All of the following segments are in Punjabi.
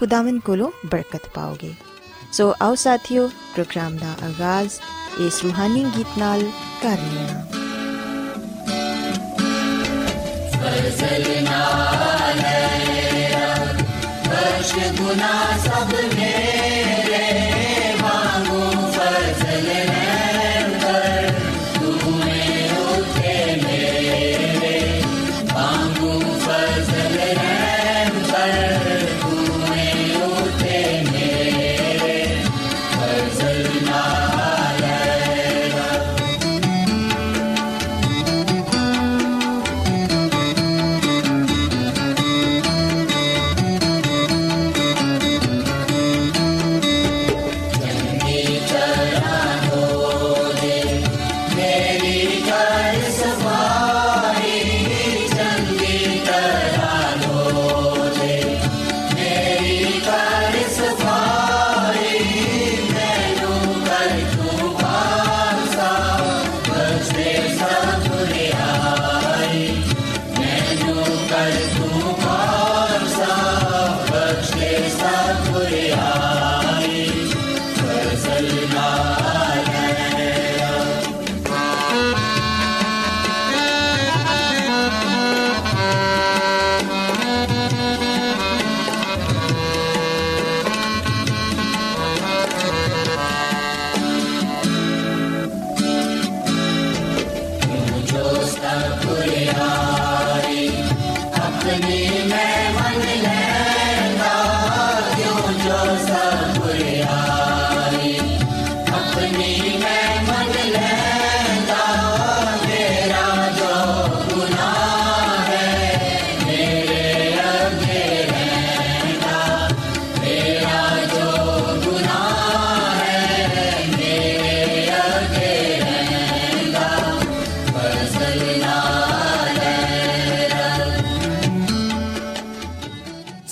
ਖੁਦਾਵੰਦ ਕੋਲੋਂ ਬਰਕਤ ਪਾਓਗੇ। ਸੋ ਆਓ ਸਾਥੀਓ, ਪ੍ਰੋਗਰਾਮ ਦਾ ਆਗਾਜ਼ ਇਸ ਰੂਹਾਨੀ ਗੀਤ ਨਾਲ ਕਰ ਆ ਫਜ਼ਲ ਨਾਲ ਬਖਸ਼ ਗੁਨਾਹ ਸਭ ਮੇਰੇ सापुरिया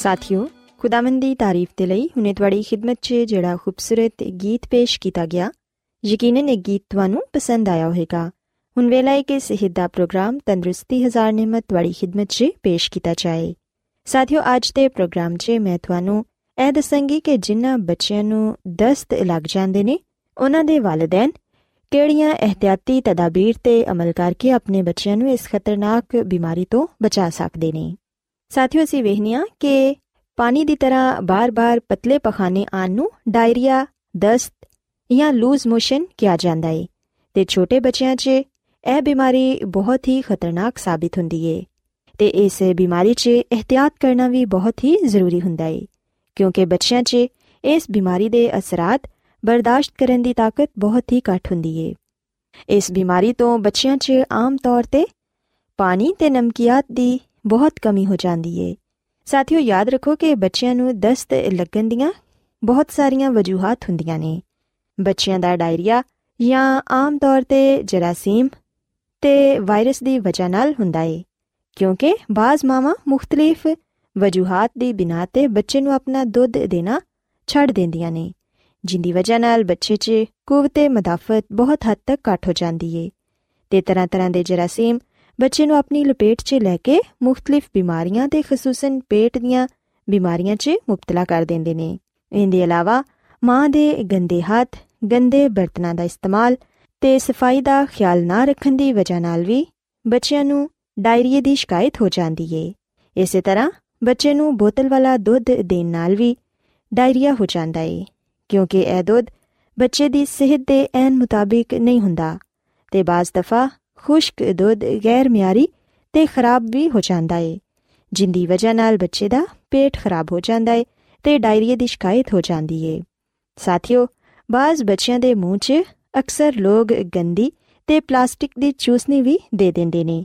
ਸਾਥਿਓ, ਖੁਦਾਵੰਦ ਦੀ ਤਾਰੀਫ ਦੇ ਲਈ ਹੁਨੇ ਤੁਹਾਡੀ ਖidmat 'ਚ ਜਿਹੜਾ ਖੂਬਸੂਰਤ ਗੀਤ ਪੇਸ਼ ਕੀਤਾ ਗਿਆ, ਯਕੀਨਨ ਇਹ ਗੀਤ ਤੁਹਾਨੂੰ ਪਸੰਦ ਆਇਆ ਹੋਵੇਗਾ। ਹੁਣ ਵੇਲਾ ਹੈ ਕਿ ਸਿਹਤ ਦਾ ਪ੍ਰੋਗਰਾਮ ਤੰਦਰੁਸਤੀ ਹਜ਼ਾਰ ਨਿਮਤ ਤੁਹਾਡੀ ਖidmat 'ਚ ਪੇਸ਼ ਕੀਤਾ ਜਾਏ। ਸਾਥਿਓ, ਅੱਜ ਦੇ ਪ੍ਰੋਗਰਾਮ 'ਚ ਮੈਂ ਤੁਹਾਨੂੰ ਇਹ ਦੱਸਾਂਗੀ ਕਿ ਜਿਨ੍ਹਾਂ ਬੱਚਿਆਂ ਨੂੰ ਦਸਤ ਲੱਗ ਜਾਂਦੇ ਨੇ, ਉਹਨਾਂ ਦੇ ਵਾਲਿਦੈਨ ਕਿਹੜੀਆਂ ਇਹਤਿਆਤੀ ਤਦਾਬੀਰ ਤੇ ਅਮਲ ਕਰਕੇ ਆਪਣੇ ਬੱਚਿਆਂ ਨੂੰ ਇਸ ਖਤਰਨਾਕ ਬਿਮਾਰੀ ਤੋਂ ਬਚਾ ਸਕਦੇ ਨੇ। ਸਾਥੀਓ ਅਸੀਂ ਵੇਖਨੀਆ ਕਿ ਪਾਣੀ ਦੀ ਤਰ੍ਹਾਂ ਬਾਰ-ਬਾਰ ਪਤਲੇ ਪਖਾਨੇ ਆਉਣ ਨੂੰ ਡਾਇਰੀਆ, ਦਸਤ ਜਾਂ ਲੂਜ਼ ਮੋਸ਼ਨ ਕਿਹਾ ਜਾਂਦਾ ਹੈ ਤੇ ਛੋਟੇ ਬੱਚਿਆਂ 'ਚ ਇਹ ਬਿਮਾਰੀ ਬਹੁਤ ਹੀ ਖਤਰਨਾਕ ਸਾਬਿਤ ਹੁੰਦੀ ਹੈ ਤੇ ਇਸ ਬਿਮਾਰੀ 'ਚ ਇhtiyat ਕਰਨਾ ਵੀ ਬਹੁਤ ਹੀ ਜ਼ਰੂਰੀ ਹੁੰਦਾ ਹੈ ਕਿਉਂਕਿ ਬੱਚਿਆਂ 'ਚ ਇਸ ਬਿਮਾਰੀ ਦੇ ਅਸਰਾਤ ਬਰਦਾਸ਼ਤ ਕਰਨ ਦੀ ਤਾਕਤ ਬਹੁਤ ਹੀ ਘੱਟ ਹੁੰਦੀ ਹੈ ਇਸ ਬਿਮਾਰੀ ਤੋਂ ਬੱਚਿਆਂ 'ਚ ਆਮ ਤੌਰ ਤੇ ਪਾਣੀ ਤੇ ਨਮਕੀਆਤ ਦੀ ਬਹੁਤ ਕਮੀ ਹੋ ਜਾਂਦੀ ਏ। ਸਾਥੀਓ, ਯਾਦ ਰੱਖੋ ਕਿ ਬੱਚਿਆਂ ਨੂੰ ਦਸਤ ਲੱਗਣ ਦੀਆਂ ਬਹੁਤ ਸਾਰੀਆਂ ਵਜੂਹਾਂ ਹੁੰਦੀਆਂ ਨੇ। ਬੱਚਿਆਂ ਦਾ ਡਾਇਰੀਆ ਜਾਂ ਆਮ ਤੌਰ ਤੇ ਜਰਾਸੀਮ ਤੇ ਵਾਇਰਸ ਦੀ ਵਜ੍ਹਾ ਨਾਲ ਹੁੰਦਾ ਏ, ਕਿਉਂਕਿ ਬਾਜ਼ ਮਾਵਾਂ ਮੁxtਲਿਫ ਵਜੂਹਾਂ ਦੀ ਬਿਨਾ ਤੇ ਬੱਚੇ ਨੂੰ ਆਪਣਾ ਦੁੱਧ ਦੇਣਾ ਛੱਡ ਦਿੰਦੀਆਂ ਨੇ, ਜਿੰਦੀ ਵਜ੍ਹਾ ਨਾਲ ਬੱਚੇ 'ਚ ਕੂਵਤੇ ਮਦਾਫਤ ਬਹੁਤ ਹੱਦ ਤੱਕ ਘਟ ਹੋ ਜਾਂਦੀ ਏ। ਤੇ ਤਰ੍ਹਾਂ ਤਰ੍ਹਾਂ ਦੇ ਜਰਾਸੀਮ ਬੱਚੇ ਨੂੰ ਆਪਣੀ ਲਪੇਟ 'ਚ ਲੈ ਕੇ ਮੁxtਲਿਫ ਬਿਮਾਰੀਆਂ ਤੇ ਖਸੂਸਨ ਪੇਟ ਦੀਆਂ ਬਿਮਾਰੀਆਂ 'ਚ ਮੁਬਤਲਾ ਕਰ ਦਿੰਦੇ ਨੇ। ਇਹਦੇ ਇਲਾਵਾ ਮਾਂ ਦੇ ਗੰਦੇ ਹੱਥ, ਗੰਦੇ ਬਰਤਨਾਂ ਦਾ ਇਸਤੇਮਾਲ ਤੇ ਸਫ਼ਾਈ ਦਾ ਖਿਆਲ ਨਾ ਰੱਖਣ ਦੀ ਵਜ੍ਹਾ ਨਾਲ ਵੀ ਬੱਚਿਆਂ ਨੂੰ ਡਾਇਰੀਏ ਦੀ ਸ਼ਿਕਾਇਤ ਹੋ ਜਾਂਦੀ ਏ। ਇਸੇ ਤਰ੍ਹਾਂ ਬੱਚੇ ਨੂੰ ਬੋਤਲ ਵਾਲਾ ਦੁੱਧ ਦੇਣ ਨਾਲ ਵੀ ਡਾਇਰੀਆ ਹੋ ਜਾਂਦਾ ਏ, ਕਿਉਂਕਿ ਇਹ ਦੁੱਧ ਬੱਚੇ ਦੀ ਸਿਹਤ ਦੇ ਐਨ ਮੁਤਾਬਿਕ ਨਹੀਂ ਹੁੰਦਾ ਤੇ ਬਾਜ਼ ਦਫਾ ਖੁਸ਼ਕ ਦੁੱਧ ਗੈਰ ਮਿਆਰੀ ਤੇ ਖਰਾਬ ਵੀ ਹੋ ਜਾਂਦਾ ਏ, ਜਿੰਦੀ ਵਜ੍ਹਾ ਨਾਲ ਬੱਚੇ ਦਾ ਪੇਟ ਖਰਾਬ ਹੋ ਜਾਂਦਾ ਏ ਤੇ ਡਾਇਰੀਆ ਦੀ ਸ਼ਿਕਾਇਤ ਹੋ ਜਾਂਦੀ ਏ। ਸਾਥੀਓ, ਬਾਜ਼ ਬੱਚਿਆਂ ਦੇ ਮੂੰਹ 'ਚ ਅਕਸਰ ਲੋਕ ਗੰਦੀ ਤੇ ਪਲਾਸਟਿਕ ਦੀ ਚੂਸਨੀ ਵੀ ਦੇ ਦਿੰਦੇ ਨੇ,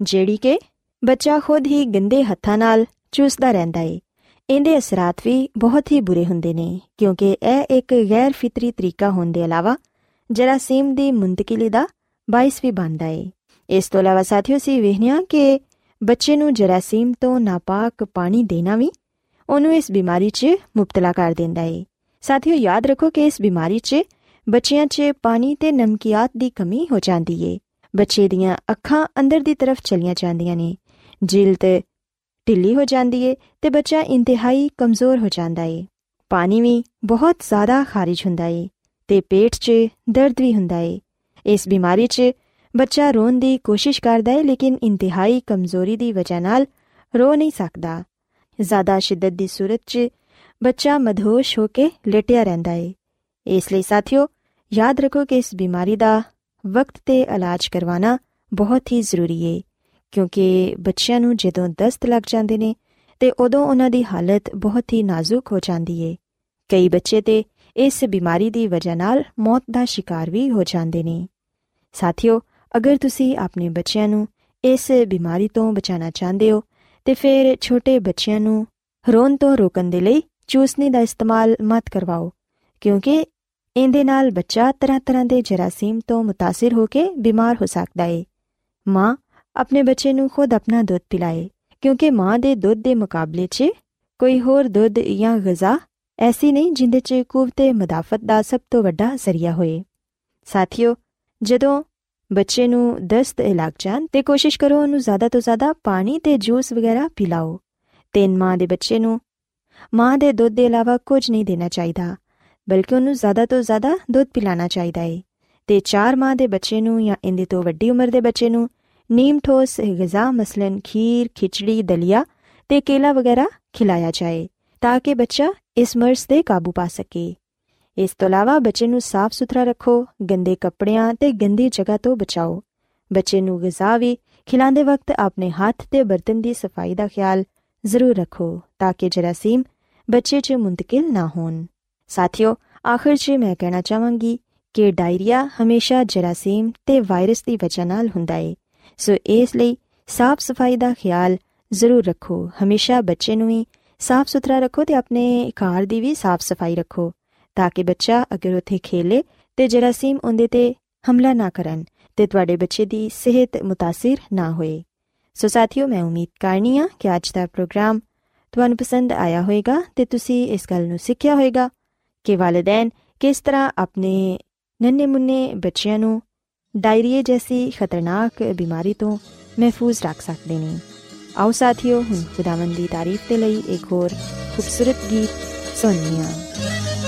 ਜਿਹੜੀ ਕਿ ਬੱਚਾ ਖੁਦ ਹੀ ਗੰਦੇ ਹੱਥਾਂ ਨਾਲ ਚੂਸਦਾ ਰਹਿੰਦਾ ਏ। ਇਹਦੇ ਅਸਰਾਤ ਵੀ ਬਹੁਤ ਹੀ ਬੁਰੇ ਹੁੰਦੇ ਨੇ, ਕਿਉਂਕਿ ਇਹ ਇੱਕ ਗੈਰ ਫਿਤਰੀ ਤਰੀਕਾ ਹੋਣ ਦੇ ਇਲਾਵਾ ਜਰਾਸੀਮ ਦੀ ਮੁੰਤਕਿਲੀ ਦਾ ਬਾਇਸ ਵੀ ਬਣਦਾ ਏ ਇਸ ਤੋਂ ਇਲਾਵਾ ਸਾਥੀਓ ਸੀ ਵੇਖਿਆ ਕਿ ਬੱਚੇ ਨੂੰ ਜਰਾਸੀਮ ਤੋਂ ਨਾਪਾਕ ਪਾਣੀ ਦੇਣਾ ਵੀ ਉਹਨੂੰ ਇਸ ਬਿਮਾਰੀ 'ਚ ਮੁਬਤਲਾ ਕਰ ਦਿੰਦਾ ਏ। ਸਾਥੀਓ ਯਾਦ ਰੱਖੋ ਕਿ ਇਸ ਬਿਮਾਰੀ 'ਚ ਬੱਚਿਆਂ 'ਚ ਪਾਣੀ ਤੇ ਨਮਕੀਆਤ ਦੀ ਕਮੀ ਹੋ ਜਾਂਦੀ ਏ। ਬੱਚੇ ਦੀਆਂ ਅੱਖਾਂ ਅੰਦਰ ਦੀ ਤਰਫ ਚਲੀਆਂ ਜਾਂਦੀਆਂ ਨੇ। ਜਿਲਦ ਢਿੱਲੀ ਹੋ ਜਾਂਦੀ ਏ ਤੇ ਬੱਚਾ ਇੰਤਹਾਈ ਕਮਜ਼ੋਰ ਹੋ ਜਾਂਦਾ ਏ। ਪਾਣੀ ਵੀ ਬਹੁਤ ਜ਼ਿਆਦਾ ਖਾਰਿਜ ਹੁੰਦਾ ਏ ਤੇ ਪੇਟ 'ਚ ਦਰਦ ਵੀ ਹੁੰਦਾ ਏ। ਇਸ ਬਿਮਾਰੀ 'ਚ ਬੱਚਾ ਰੋਣ ਦੀ ਕੋਸ਼ਿਸ਼ ਕਰਦਾ ਏ ਲੇਕਿਨ ਇੰਤਹਾਈ ਕਮਜ਼ੋਰੀ ਦੀ ਵਜ੍ਹਾ ਨਾਲ ਰੋ ਨਹੀਂ ਸਕਦਾ। ਜ਼ਿਆਦਾ ਸ਼ਿੱਦਤ ਦੀ ਸੂਰਤ 'ਚ ਬੱਚਾ ਮਧੋਸ਼ ਹੋ ਕੇ ਲੇਟਿਆ ਰਹਿੰਦਾ ਏ ਇਸ ਲਈ ਸਾਥੀਓ, ਯਾਦ ਰੱਖੋ ਕਿ ਇਸ ਬਿਮਾਰੀ ਦਾ ਵਕਤ ਤੇ ਇਲਾਜ ਕਰਵਾਉਣਾ ਬਹੁਤ ਹੀ ਜ਼ਰੂਰੀ ਏ ਕਿਉਂਕਿ ਬੱਚਿਆਂ ਨੂੰ ਜਦੋਂ ਦਸਤ ਲੱਗ ਜਾਂਦੇ ਨੇ ਤੇ ਉਦੋਂ ਉਹਨਾਂ ਦੀ ਹਾਲਤ ਬਹੁਤ ਹੀ ਨਾਜ਼ੁਕ ਹੋ ਜਾਂਦੀ ਏ ਕਈ ਬੱਚੇ ਤੇ ਇਸ ਬਿਮਾਰੀ ਦੀ ਵਜ੍ਹਾ ਨਾਲ ਮੌਤ ਦਾ ਸ਼ਿਕਾਰ ਵੀ ਹੋ ਜਾਂਦੇ ਨੇ। ਸਾਥੀਓ ਅਗਰ ਤੁਸੀਂ ਆਪਣੇ ਬੱਚਿਆਂ ਨੂੰ ਇਸ ਬਿਮਾਰੀ ਤੋਂ ਬਚਾਉਣਾ ਚਾਹੁੰਦੇ ਹੋ ਤੇ ਫਿਰ ਛੋਟੇ ਬੱਚਿਆਂ ਨੂੰ ਰੋਣ ਤੋਂ ਰੋਕਣ ਦੇ ਲਈ ਚੂਸਨੀ ਦਾ ਇਸਤੇਮਾਲ ਮਤ ਕਰਵਾਓ ਕਿਉਂਕਿ ਇਹਦੇ ਨਾਲ ਬੱਚਾ ਤਰ੍ਹਾਂ ਤਰ੍ਹਾਂ ਦੇ ਜਰਾਸੀਮ ਤੋਂ متاثر ਹੋ ਕੇ ਬਿਮਾਰ ਹੋ ਸਕਦਾ ਏ ਮਾਂ ਆਪਣੇ ਬੱਚੇ ਨੂੰ ਖੁਦ ਆਪਣਾ ਦੁੱਧ ਪਿਲਾਏ ਕਿਉਂਕਿ ਮਾਂ ਦੇ ਦੁੱਧ ਦੇ ਮੁਕਾਬਲੇ 'ਚ ਕੋਈ ਹੋਰ ਦੁੱਧ ਜਾਂ ਗਿਜ਼ਾ ਐਸੀ ਨਹੀਂ ਜਿੰਦੇ 'ਚ ਕੂਵਤੇ ਮਦਾਫਤ ਦਾ ਸਭ ਤੋਂ ਵੱਡਾ ਜ਼ਰੀਆ ਹੋਏ ਸਾਥੀਓ ਜਦੋਂ ਬੱਚੇ ਨੂੰ ਦਸਤ ਲੱਗ ਜਾਣ ਤੇ ਕੋਸ਼ਿਸ਼ ਕਰੋ ਉਹਨੂੰ ਜ਼ਿਆਦਾ ਤੋਂ ਜ਼ਿਆਦਾ ਪਾਣੀ ਤੇ ਜੂਸ ਵਗੈਰਾ ਪਿਲਾਓ। ਤੇ ਮਾਂ ਦੇ ਬੱਚੇ ਨੂੰ ਮਾਂ ਦੇ ਦੁੱਧ ਦੇ ਇਲਾਵਾ ਕੁਝ ਨਹੀਂ ਦੇਣਾ ਚਾਹੀਦਾ, ਬਲਕਿ ਉਹਨੂੰ ਜ਼ਿਆਦਾ ਤੋਂ ਜ਼ਿਆਦਾ ਦੁੱਧ ਪਿਲਾਣਾ ਚਾਹੀਦਾ ਹੈ ਤੇ 4 ਮਾਹ ਦੇ ਬੱਚੇ ਨੂੰ ਜਾਂ ਇਹਦੇ ਤੋਂ ਵੱਡੀ ਉਮਰ ਦੇ ਬੱਚੇ ਨੂੰ ਨੀਮ ਠੋਸ, ਗਿਜ਼ਾ ਮਸਲਨ ਖੀਰ, ਖਿਚੜੀ, ਦਲੀਆ ਤੇ ਕੇਲਾ ਵਗੈਰਾ ਖਿਲਾਇਆ ਜਾਏ, ਤਾਂ ਕਿ ਬੱਚਾ ਇਸ ਮਰਜ਼ ਤੇ ਕਾਬੂ ਪਾ ਸਕੇ। ਇਸ ਤੋਂ ਇਲਾਵਾ ਬੱਚੇ ਨੂੰ ਸਾਫ਼ ਸੁਥਰਾ ਰੱਖੋ, ਗੰਦੇ ਕੱਪੜਿਆਂ ਤੇ ਗੰਦੀ ਜਗ੍ਹਾ ਤੋਂ ਬਚਾਓ। ਬੱਚੇ ਨੂੰ ਗਿਜ਼ਾ ਵੀ, ਖਿਲਾਉਂਦੇ ਵਕਤ ਆਪਣੇ ਹੱਥ ਤੇ ਬਰਤਨ ਦੀ ਸਫ਼ਾਈ ਦਾ ਖਿਆਲ ਜ਼ਰੂਰ ਰੱਖੋ ਤਾਂ ਕਿ ਜਰਾਸੀਮ ਬੱਚੇ 'ਚ ਮੁੰਤਕਿਲ ਨਾ ਹੋਣ। ਸਾਥੀਓ, ਆਖਰ 'ਚ ਮੈਂ ਕਹਿਣਾ ਚਾਹਾਂਗੀ ਕਿ ਡਾਇਰੀਆ ਹਮੇਸ਼ਾ ਜਰਾਸੀਮ ਤੇ ਵਾਇਰਸ ਦੀ ਵਜ੍ਹਾ ਨਾਲ ਹੁੰਦਾ ਏ। ਸੋ ਇਸ ਲਈ ਸਾਫ਼ ਸਫ਼ਾਈ ਦਾ ਖਿਆਲ ਜ਼ਰੂਰ ਰੱਖੋ। ਹਮੇਸ਼ਾ ਬੱਚੇ ਨੂੰ ਹੀ ਸਾਫ਼ ਸੁਥਰਾ ਰੱਖੋ ਤੇ ਆਪਣੇ ਘਰ ਦੀ ਵੀ ਸਾਫ਼ ਸਫ਼ਾਈ ਰੱਖੋ। ਤਾਂ ਕਿ ਬੱਚਾ ਅਗਰ ਉੱਥੇ ਖੇਲੇ ਤੇ ਜਰਾਸੀਮ ਉਹਦੇ ਤੇ ਹਮਲਾ ਨਾ ਕਰਨ ਤੇ ਤੁਹਾਡੇ ਬੱਚੇ ਦੀ ਸਿਹਤ ਮੁਤਾਸਿਰ ਨਾ ਹੋਏ ਸੋ ਸਾਥੀਓ ਮੈਂ ਉਮੀਦ ਕਰਨੀ ਆ ਕਿ ਅੱਜ ਦਾ ਪ੍ਰੋਗਰਾਮ ਤੁਹਾਨੂੰ ਪਸੰਦ ਆਇਆ ਹੋਵੇਗਾ ਤੇ ਤੁਸੀਂ ਇਸ ਗੱਲ ਨੂੰ ਸਿੱਖਿਆ ਹੋਵੇਗਾ ਕਿ ਵਾਲਿਦੈਨ ਕਿਸ ਤਰ੍ਹਾਂ ਆਪਣੇ ਨੰਨੇ ਮੁੰਨੇ ਬੱਚਿਆਂ ਨੂੰ ਡਾਇਰੀਆ ਜੈਸੀ ਖਤਰਨਾਕ ਬਿਮਾਰੀ ਤੋਂ ਮਹਿਫੂਜ਼ ਰੱਖ ਸਕਦੇ ਨੇ ਆਓ ਸਾਥੀਓ ਹੁਣ ਖੁਦਾਵੰਦੀ ਤਾਰੀਫ ਦੇ ਲਈ ਇੱਕ ਹੋਰ ਖੂਬਸੂਰਤ ਗੀਤ ਸੁਣੀਏ